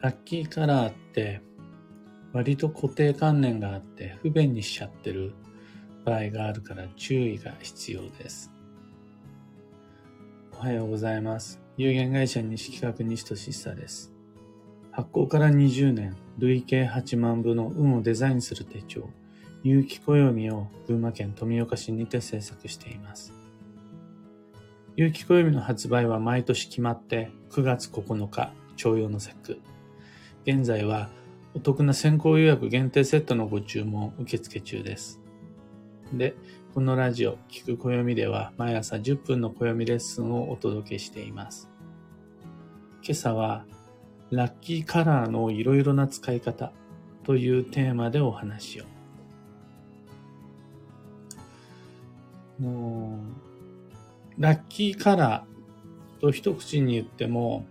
ラッキーカラーって割と固定観念があって不便にしちゃってる場合があるから注意が必要です。おはようございます。有限会社西企画西俊久です。発行から20年、累計8万部の運をデザインする手帳、有機暦を群馬県富岡市にて制作しています。有機暦の発売は毎年決まって9月9日、徴用の節句。現在はお得な先行予約限定セットのご注文受付中です。で、このラジオ、聞く暦では毎朝10分の暦レッスンをお届けしています。今朝は、ラッキーカラーのいろいろな使い方というテーマでお話を。もう、ラッキーカラーと一口に言っても、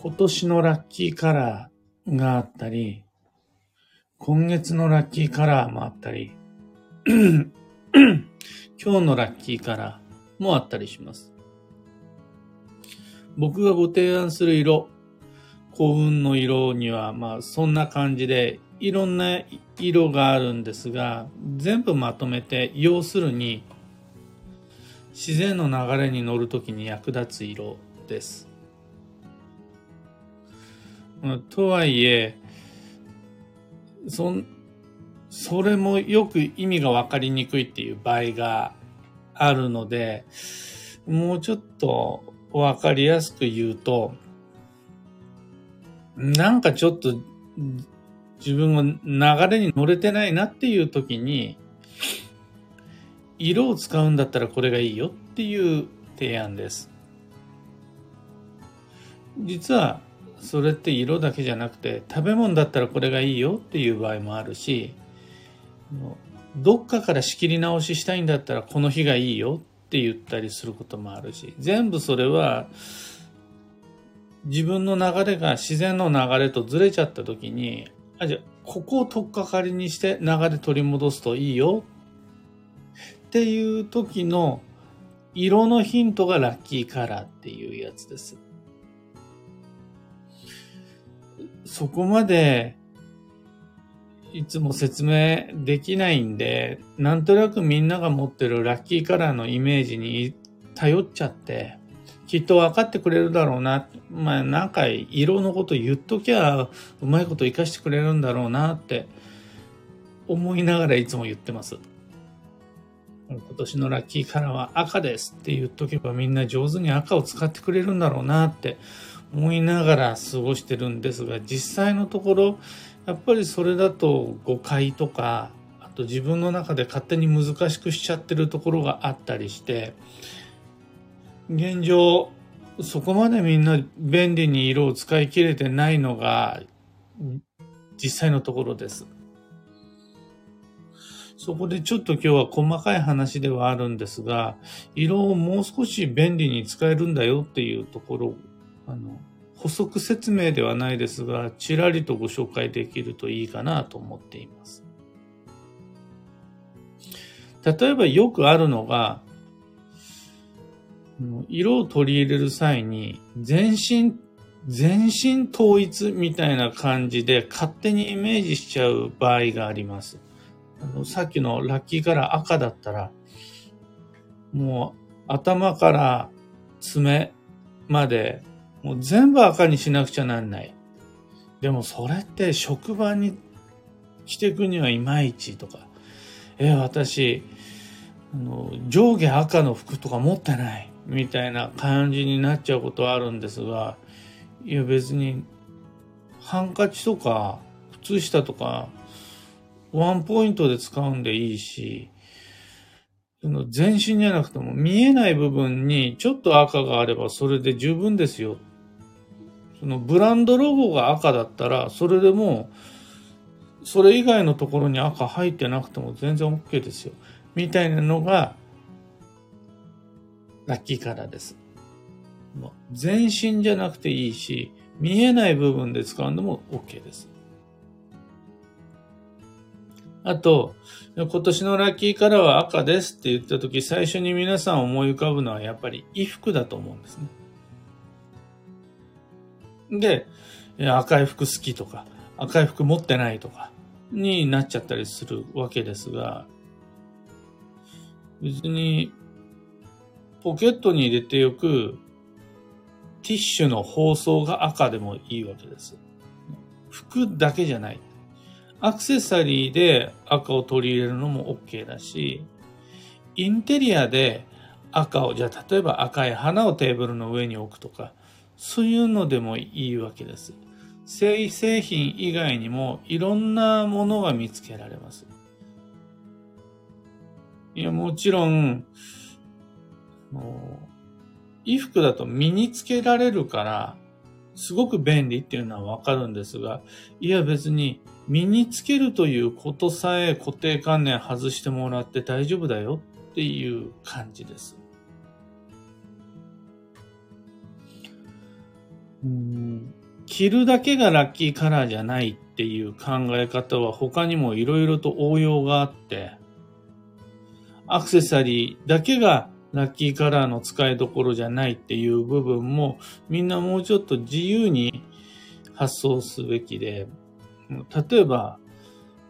今年のラッキーカラーがあったり、今月のラッキーカラーもあったり、今日のラッキーカラーもあったりします。僕がご提案する色、幸運の色には、まあそんな感じで、いろんな色があるんですが、全部まとめて、要するに、自然の流れに乗るときに役立つ色です。とはいえ、そん、それもよく意味がわかりにくいっていう場合があるので、もうちょっとわかりやすく言うと、なんかちょっと自分が流れに乗れてないなっていう時に、色を使うんだったらこれがいいよっていう提案です。実はそれって色だけじゃなくて食べ物だったらこれがいいよっていう場合もあるしどっかから仕切り直ししたいんだったらこの日がいいよって言ったりすることもあるし全部それは自分の流れが自然の流れとずれちゃった時にあじゃあここを取っかかりにして流れ取り戻すといいよっていう時の色のヒントがラッキーカラーっていうやつです。そこまでいつも説明できないんで、なんとなくみんなが持ってるラッキーカラーのイメージに頼っちゃって、きっと分かってくれるだろうな。まあなんか色のこと言っときゃうまいこと活かしてくれるんだろうなって思いながらいつも言ってます。今年のラッキーカラーは赤ですって言っとけばみんな上手に赤を使ってくれるんだろうなって思いながら過ごしてるんですが実際のところやっぱりそれだと誤解とかあと自分の中で勝手に難しくしちゃってるところがあったりして現状そこまでみんな便利に色を使い切れてないのが実際のところです。そこでちょっと今日は細かい話ではあるんですが、色をもう少し便利に使えるんだよっていうところあの、補足説明ではないですが、ちらりとご紹介できるといいかなと思っています。例えばよくあるのが、色を取り入れる際に、全身、全身統一みたいな感じで勝手にイメージしちゃう場合があります。あのさっきのラッキーカラー赤だったら、もう頭から爪までもう全部赤にしなくちゃなんない。でもそれって職場に着ていくにはいまいちとか、え、私、あの上下赤の服とか持ってない。みたいな感じになっちゃうことはあるんですが、いや別にハンカチとか靴下とかワンポイントで使うんでいいし、その全身じゃなくても見えない部分にちょっと赤があればそれで十分ですよ。そのブランドロゴが赤だったら、それでも、それ以外のところに赤入ってなくても全然 OK ですよ。みたいなのが、ラッキーカラーです。全身じゃなくていいし、見えない部分で使うのも OK です。あと、今年のラッキーカラーは赤ですって言った時、最初に皆さん思い浮かぶのはやっぱり衣服だと思うんですね。で、赤い服好きとか、赤い服持ってないとか、になっちゃったりするわけですが、別に、ポケットに入れておくティッシュの包装が赤でもいいわけです。服だけじゃない。アクセサリーで赤を取り入れるのも OK だし、インテリアで赤を、じゃあ例えば赤い花をテーブルの上に置くとか、そういうのでもいいわけです。製品以外にもいろんなものが見つけられます。いや、もちろん、衣服だと身につけられるから、すごく便利っていうのはわかるんですが、いや別に身につけるということさえ固定観念外してもらって大丈夫だよっていう感じです。うん着るだけがラッキーカラーじゃないっていう考え方は他にも色々と応用があって、アクセサリーだけがラッキーカラーの使いどころじゃないっていう部分もみんなもうちょっと自由に発想すべきで、例えば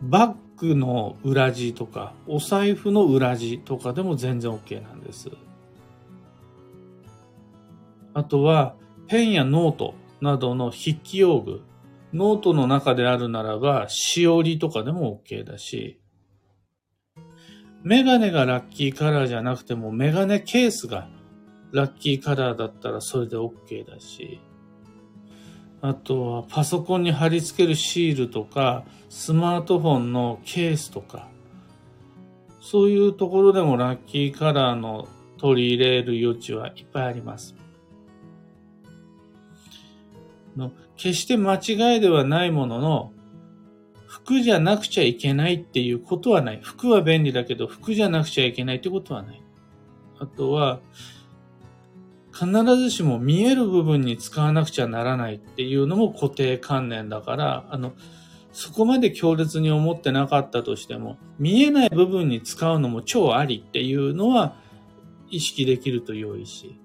バッグの裏地とかお財布の裏地とかでも全然 OK なんです。あとはペンやノートなどの筆記用具、ノートの中であるならばしおりとかでも OK だし、メガネがラッキーカラーじゃなくても、メガネケースがラッキーカラーだったらそれで OK だし、あとはパソコンに貼り付けるシールとか、スマートフォンのケースとか、そういうところでもラッキーカラーの取り入れる余地はいっぱいあります。の決して間違いではないものの、服じゃなくちゃいけないっていうことはない。服は便利だけど、服じゃなくちゃいけないってことはない。あとは、必ずしも見える部分に使わなくちゃならないっていうのも固定観念だから、あの、そこまで強烈に思ってなかったとしても、見えない部分に使うのも超ありっていうのは意識できると良いし、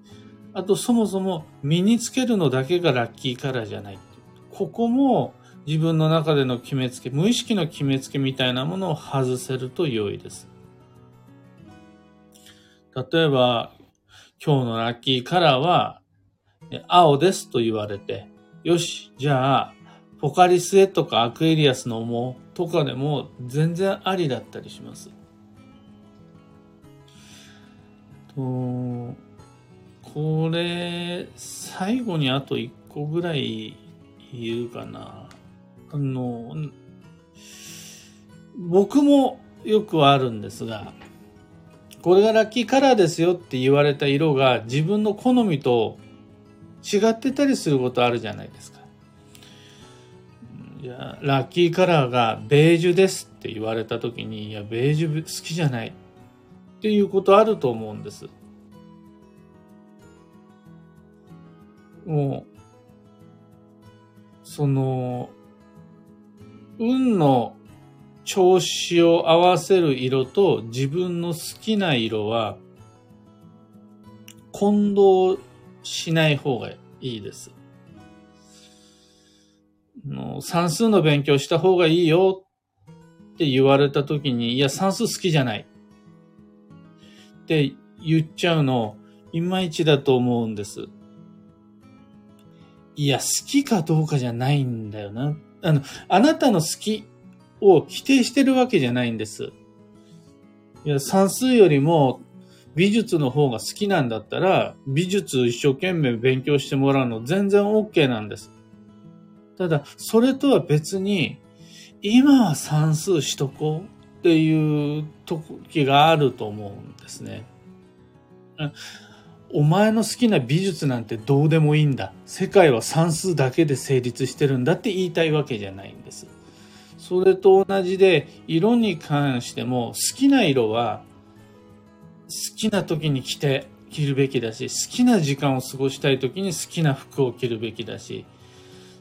あとそもそも身につけるのだけがラッキーカラーじゃない。ここも自分の中での決めつけ、無意識の決めつけみたいなものを外せると良いです。例えば、今日のラッキーカラーは、青ですと言われて、よし、じゃあ、ポカリスエとかアクエリアスの藻とかでも全然ありだったりします。と、これ、最後にあと1個ぐらい言うかな。あの、僕もよくあるんですが、これがラッキーカラーですよって言われた色が自分の好みと違ってたりすることあるじゃないですか。いや、ラッキーカラーがベージュですって言われた時に、いや、ベージュ好きじゃないっていうことあると思うんです。もう、その、運の調子を合わせる色と自分の好きな色は混同しない方がいいです。の算数の勉強した方がいいよって言われた時に、いや、算数好きじゃないって言っちゃうの、いまいちだと思うんです。いや、好きかどうかじゃないんだよな。あの、あなたの好きを否定してるわけじゃないんです。いや、算数よりも美術の方が好きなんだったら、美術一生懸命勉強してもらうの全然 OK なんです。ただ、それとは別に、今は算数しとこうっていう時があると思うんですね。お前の好きな美術なんてどうでもいいんだ。世界は算数だけで成立してるんだって言いたいわけじゃないんです。それと同じで、色に関しても好きな色は好きな時に着て、着るべきだし、好きな時間を過ごしたい時に好きな服を着るべきだし、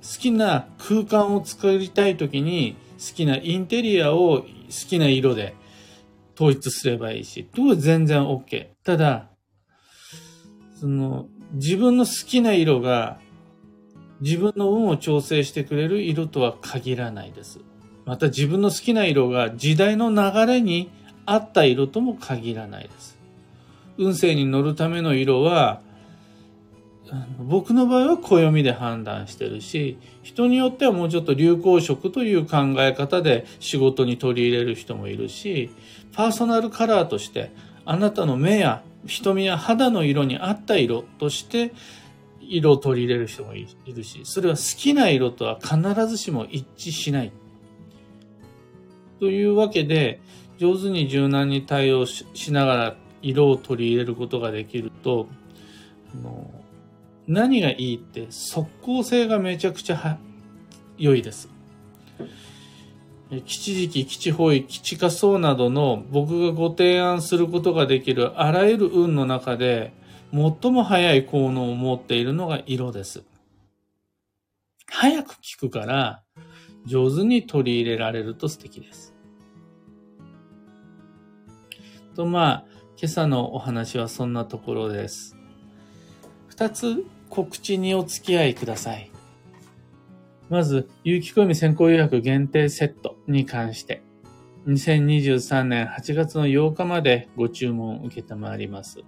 好きな空間を作りたい時に好きなインテリアを好きな色で統一すればいいし、と全然 OK。ただ、その、自分の好きな色が自分の運を調整してくれる色とは限らないです。また自分の好きな色が時代の流れに合った色とも限らないです。運勢に乗るための色は、僕の場合は暦で判断してるし、人によってはもうちょっと流行色という考え方で仕事に取り入れる人もいるし、パーソナルカラーとしてあなたの目や瞳や肌の色に合った色として色を取り入れる人もいるし、それは好きな色とは必ずしも一致しない。というわけで、上手に柔軟に対応しながら色を取り入れることができると、あの何がいいって即効性がめちゃくちゃ良いです。吉時期、吉方位、吉仮想などの僕がご提案することができるあらゆる運の中で最も早い効能を持っているのが色です。早く効くから上手に取り入れられると素敵です。とまあ、今朝のお話はそんなところです。二つ告知にお付き合いください。まず、有機暦先行予約限定セットに関して、2023年8月の8日までご注文を受けたまわります。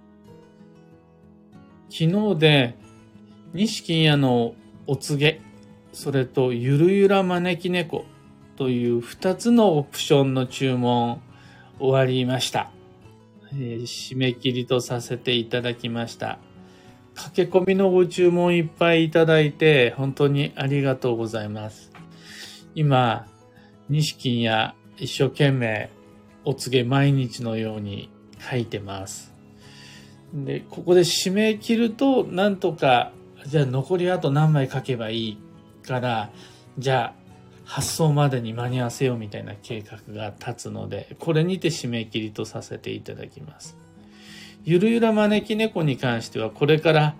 昨日で、錦屋のお告げ、それとゆるゆら招き猫という2つのオプションの注文終わりました。えー、締め切りとさせていただきました。駆け込みのご注文いっぱいいただいて、本当にありがとうございます。今、錦や一生懸命お告げ毎日のように書いてます。で、ここで締め切ると、なんとか、じゃあ残りあと何枚書けばいいから、じゃあ発送までに間に合わせようみたいな計画が立つので、これにて締め切りとさせていただきます。ゆるゆら招き猫に関してはこれから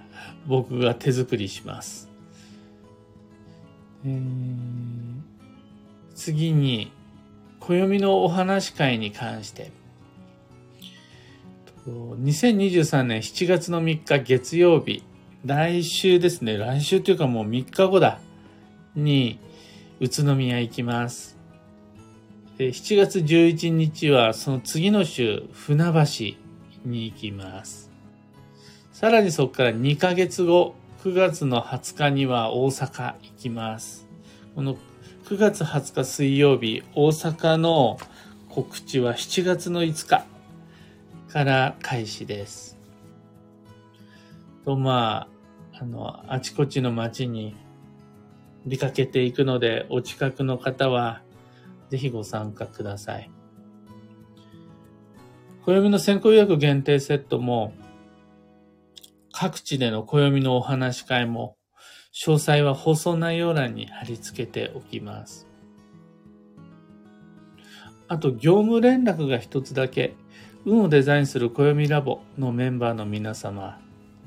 僕が手作りします。次に、暦のお話会に関して、2023年7月の3日月曜日、来週ですね、来週というかもう3日後だ、に宇都宮行きます。7月11日はその次の週、船橋に行きます。さらにそこから2ヶ月後、9月の20日には大阪行きます。この9月20日水曜日、大阪の告知は7月の5日から開始です。と、まあ、あの、あちこちの街に出かけていくので、お近くの方はぜひご参加ください。暦の先行予約限定セットも、各地での暦のお話し会も、詳細は放送内容欄に貼り付けておきます。あと、業務連絡が一つだけ、運をデザインする暦ラボのメンバーの皆様、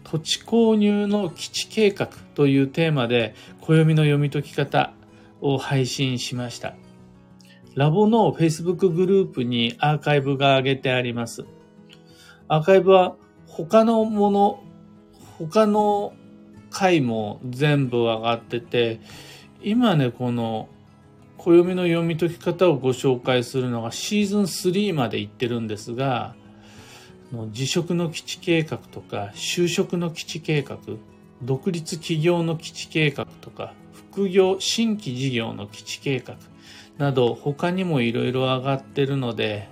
土地購入の基地計画というテーマで暦の読み解き方を配信しました。ラボの Facebook グループにアーカイブが上げてあります。アーカイブは他のもの、他の回も全部上がってて、今ね、この暦の読み解き方をご紹介するのがシーズン3まで行ってるんですが、自職の基地計画とか、就職の基地計画、独立企業の基地計画とか、副業、新規事業の基地計画、など他にもいろいろ上がってるので、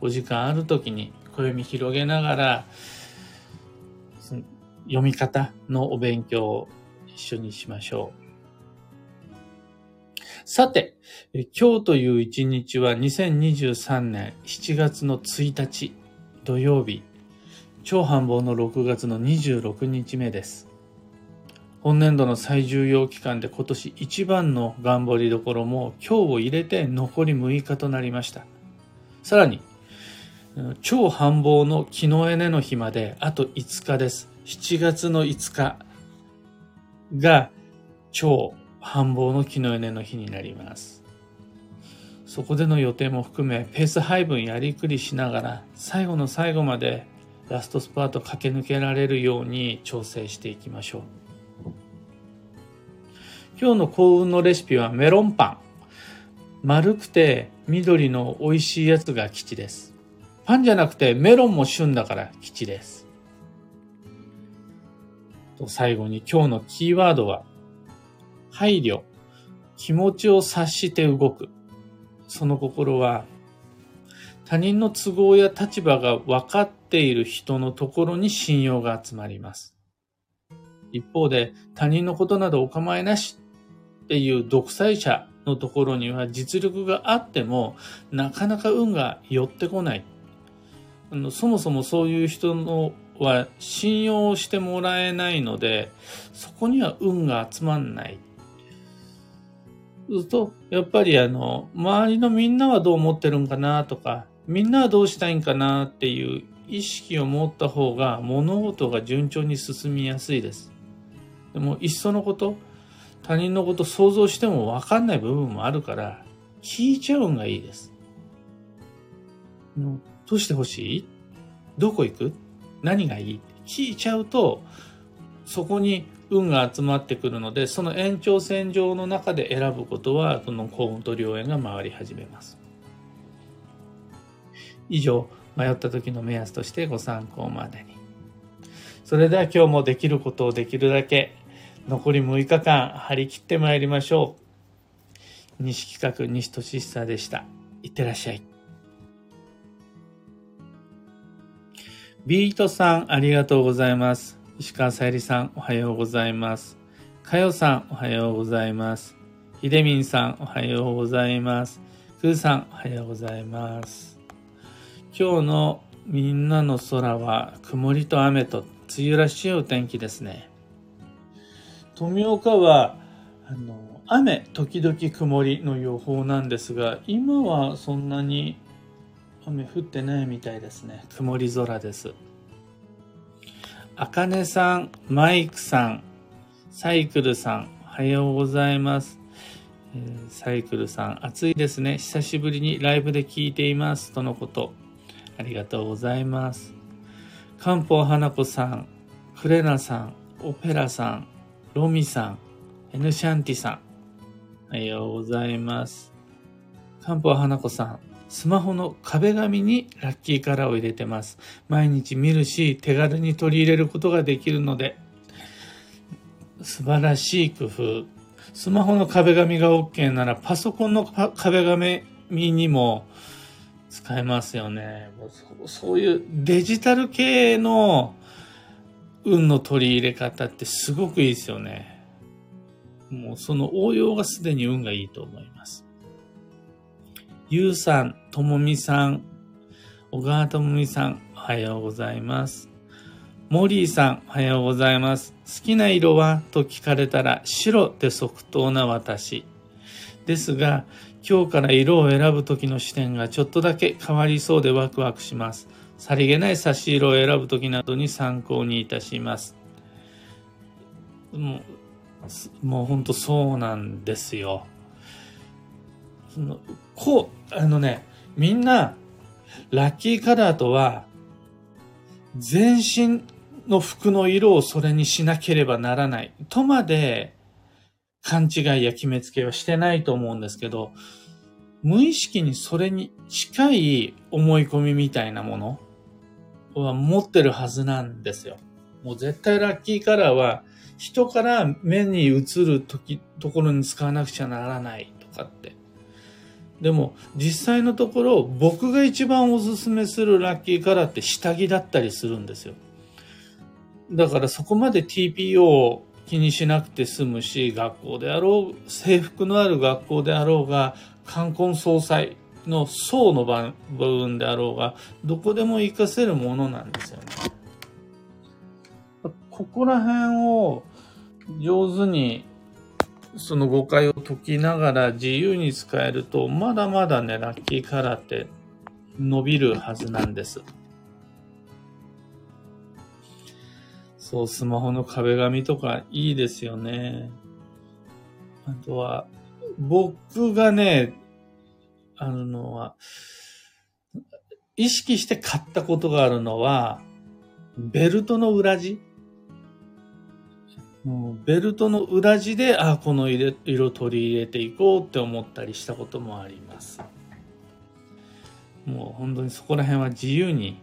お時間ある時に暦広げながら、読み方のお勉強を一緒にしましょう。さて、今日という一日は2023年7月の1日土曜日、超繁忙の6月の26日目です。本年度の最重要期間で今年一番の頑張りどころも今日を入れて残り6日となりました。さらに、超繁忙の木のエネの日まであと5日です。7月の5日が超繁忙の木のエネの日になります。そこでの予定も含めペース配分やりくりしながら最後の最後までラストスパート駆け抜けられるように調整していきましょう。今日の幸運のレシピはメロンパン。丸くて緑の美味しいやつが吉です。パンじゃなくてメロンも旬だから吉です。と最後に今日のキーワードは、配慮、気持ちを察して動く。その心は、他人の都合や立場が分かっている人のところに信用が集まります。一方で、他人のことなどお構いなしっていう独裁者のところには実力があっても、なかなか運が寄ってこない。あのそもそもそういう人のは信用してもらえないので、そこには運が集まんない。そうすると、やっぱりあの、周りのみんなはどう思ってるんかなとか、みんなはどうしたいんかなっていう意識を持った方が物事が順調に進みやすいです。でも、いっそのこと、他人のこと想像してもわかんない部分もあるから、聞いちゃうんがいいです。どうしてほしい？どこ行く？何がいい？聞いちゃうと、そこに運が集まってくるので、その延長線上の中で選ぶことは、その幸運と良縁が回り始めます。以上、迷った時の目安としてご参考までに。それでは今日もできることをできるだけ、残り6日間張り切ってまいりましょう。西企画西俊久でした。いってらっしゃい。ビートさん、ありがとうございます。石川さゆりさん、おはようございます。かよさん、おはようございます。ひでみんさん、おはようございます。くーさん、おはようございます。今日のみんなの空は曇りと雨と梅雨らしいお天気ですね。富岡は、あの、雨、時々曇りの予報なんですが、今はそんなに雨降ってないみたいですね。曇り空です。あかねさん、マイクさん、サイクルさん、おはようございます。サイクルさん、暑いですね。久しぶりにライブで聞いています。とのこと。ありがとうございます。漢方花子さん、クレナさん、オペラさん、ロミさん、エヌシャンティさん、おはようございます。漢方花子さん、スマホの壁紙にラッキーカラーを入れてます。毎日見るし、手軽に取り入れることができるので、素晴らしい工夫。スマホの壁紙が OK なら、パソコンの壁紙にも使えますよね。そういうデジタル系の運の取り入れ方ってすごくいいですよね。もうその応用がすでに運がいいと思います。ゆうさん、ともみさん、小川ともみさん、おはようございます。モリーさん、おはようございます。好きな色は？と聞かれたら、白で即答な私。ですが、今日から色を選ぶ時の視点がちょっとだけ変わりそうでワクワクします。さりげない差し色を選ぶ時などに参考にいたします。もう、もう本当そうなんですよ。そのこう、あのね、みんな、ラッキーカラーとは、全身の服の色をそれにしなければならない。とまで、勘違いや決めつけはしてないと思うんですけど、無意識にそれに近い思い込みみたいなものは持ってるはずなんですよ。もう絶対ラッキーカラーは人から目に映るとき、ところに使わなくちゃならないとかってでも実際のところ僕が一番おすすめするラッキーカラーって下着だったりするんですよ。だからそこまで TPO を気にしなくて済むし、学校であろう、制服のある学校であろうが、冠婚葬祭の層の部分であろうが、どこでも活かせるものなんですよね。ここら辺を上手にその誤解を解きながら自由に使えると、まだまだね、ラッキーカラーって伸びるはずなんです。そう、スマホの壁紙とかいいですよね。あとは、僕がね、あるのは、意識して買ったことがあるのは、ベルトの裏地？ベルトの裏地で、あ、この色取り入れていこうって思ったりしたこともあります。もう本当にそこら辺は自由に、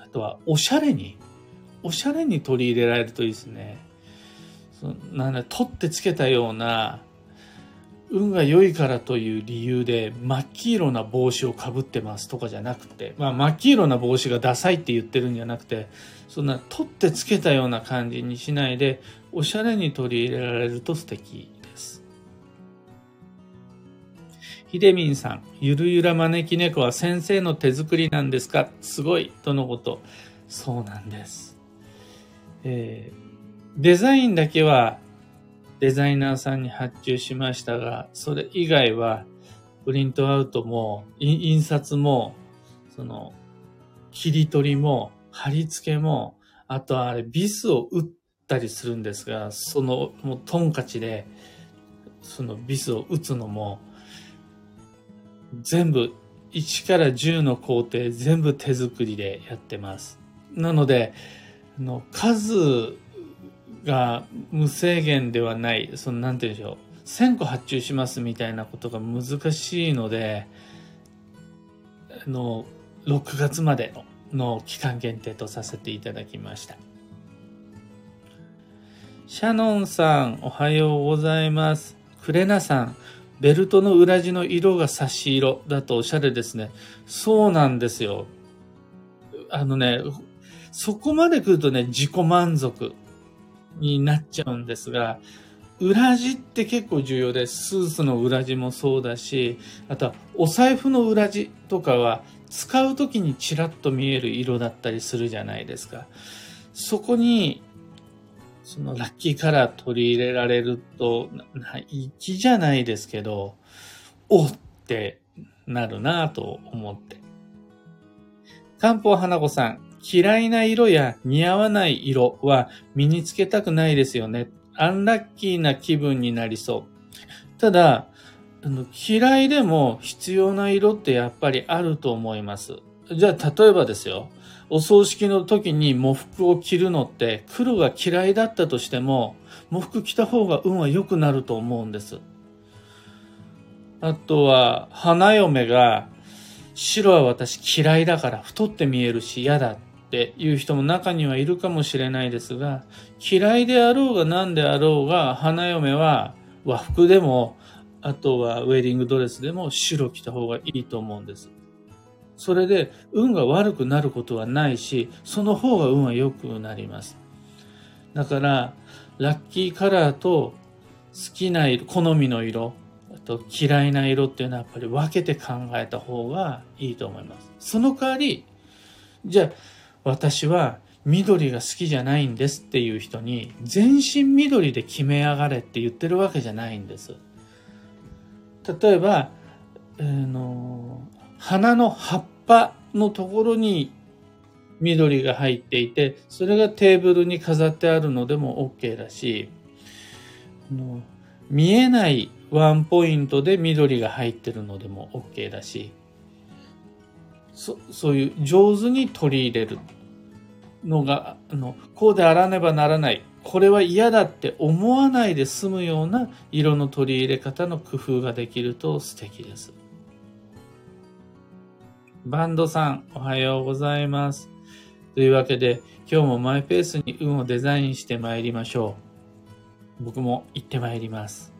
あとはおしゃれに、おしゃれに取り入れられるといいですね。そなんだ、取ってつけたような、運が良いからという理由で真っ黄色な帽子をかぶってますとかじゃなくて、まあ、真っ黄色な帽子がダサいって言ってるんじゃなくてそんな取ってつけたような感じにしないでおしゃれに取り入れられると素敵です。ひでみんさん、ゆるゆら招き猫は先生の手作りなんですか？すごいとのこと。そうなんです。えー、デザインだけはデザイナーさんに発注しましたが、それ以外は、プリントアウトも、印刷も、その、切り取りも、貼り付けも、あとはあれ、ビスを打ったりするんですが、その、もうトンカチで、そのビスを打つのも、全部、1から10の工程全部手作りでやってます。なので、の数が無制限ではない、その、なんて言うんでしょう。1000個発注しますみたいなことが難しいので、あの、6月までの期間限定とさせていただきました。シャノンさん、おはようございます。クレナさん、ベルトの裏地の色が差し色だとおしゃれですね。そうなんですよ。あのね、そこまで来るとね、自己満足。になっちゃうんですが、裏地って結構重要ですスーツの裏地もそうだし、あとはお財布の裏地とかは使う時にちらっと見える色だったりするじゃないですか。そこに、そのラッキーカラー取り入れられると、粋じゃないですけど、おってなるなと思って。漢方花子さん、嫌いな色や似合わない色は身につけたくないですよね。アンラッキーな気分になりそう。ただ、あの嫌いでも必要な色ってやっぱりあると思います。じゃあ、例えばですよ。お葬式の時に喪服を着るのって黒が嫌いだったとしても、喪服着た方が運は良くなると思うんです。あとは、花嫁が白は私嫌いだから太って見えるし嫌だっていう人も中にはいるかもしれないですが、嫌いであろうが何であろうが、花嫁は和服でも、あとはウェディングドレスでも白着た方がいいと思うんです。それで運が悪くなることはないし、その方が運は良くなります。だから、ラッキーカラーと好きな色、好みの色、あと嫌いな色っていうのはやっぱり分けて考えた方がいいと思います。その代わり、じゃあ、私は緑が好きじゃないんですっていう人に全身緑で決めやがれって言ってるわけじゃないんです。例えば、えー、の花の葉っぱのところに緑が入っていて、それがテーブルに飾ってあるのでも OK だし、の見えないワンポイントで緑が入ってるのでも OK だし、そそういう上手に取り入れるのが、あの、こうであらねばならない。これは嫌だって思わないで済むような色の取り入れ方の工夫ができると素敵です。バンドさん、おはようございます。というわけで、今日もマイペースに運をデザインして参りましょう。僕も行って参ります。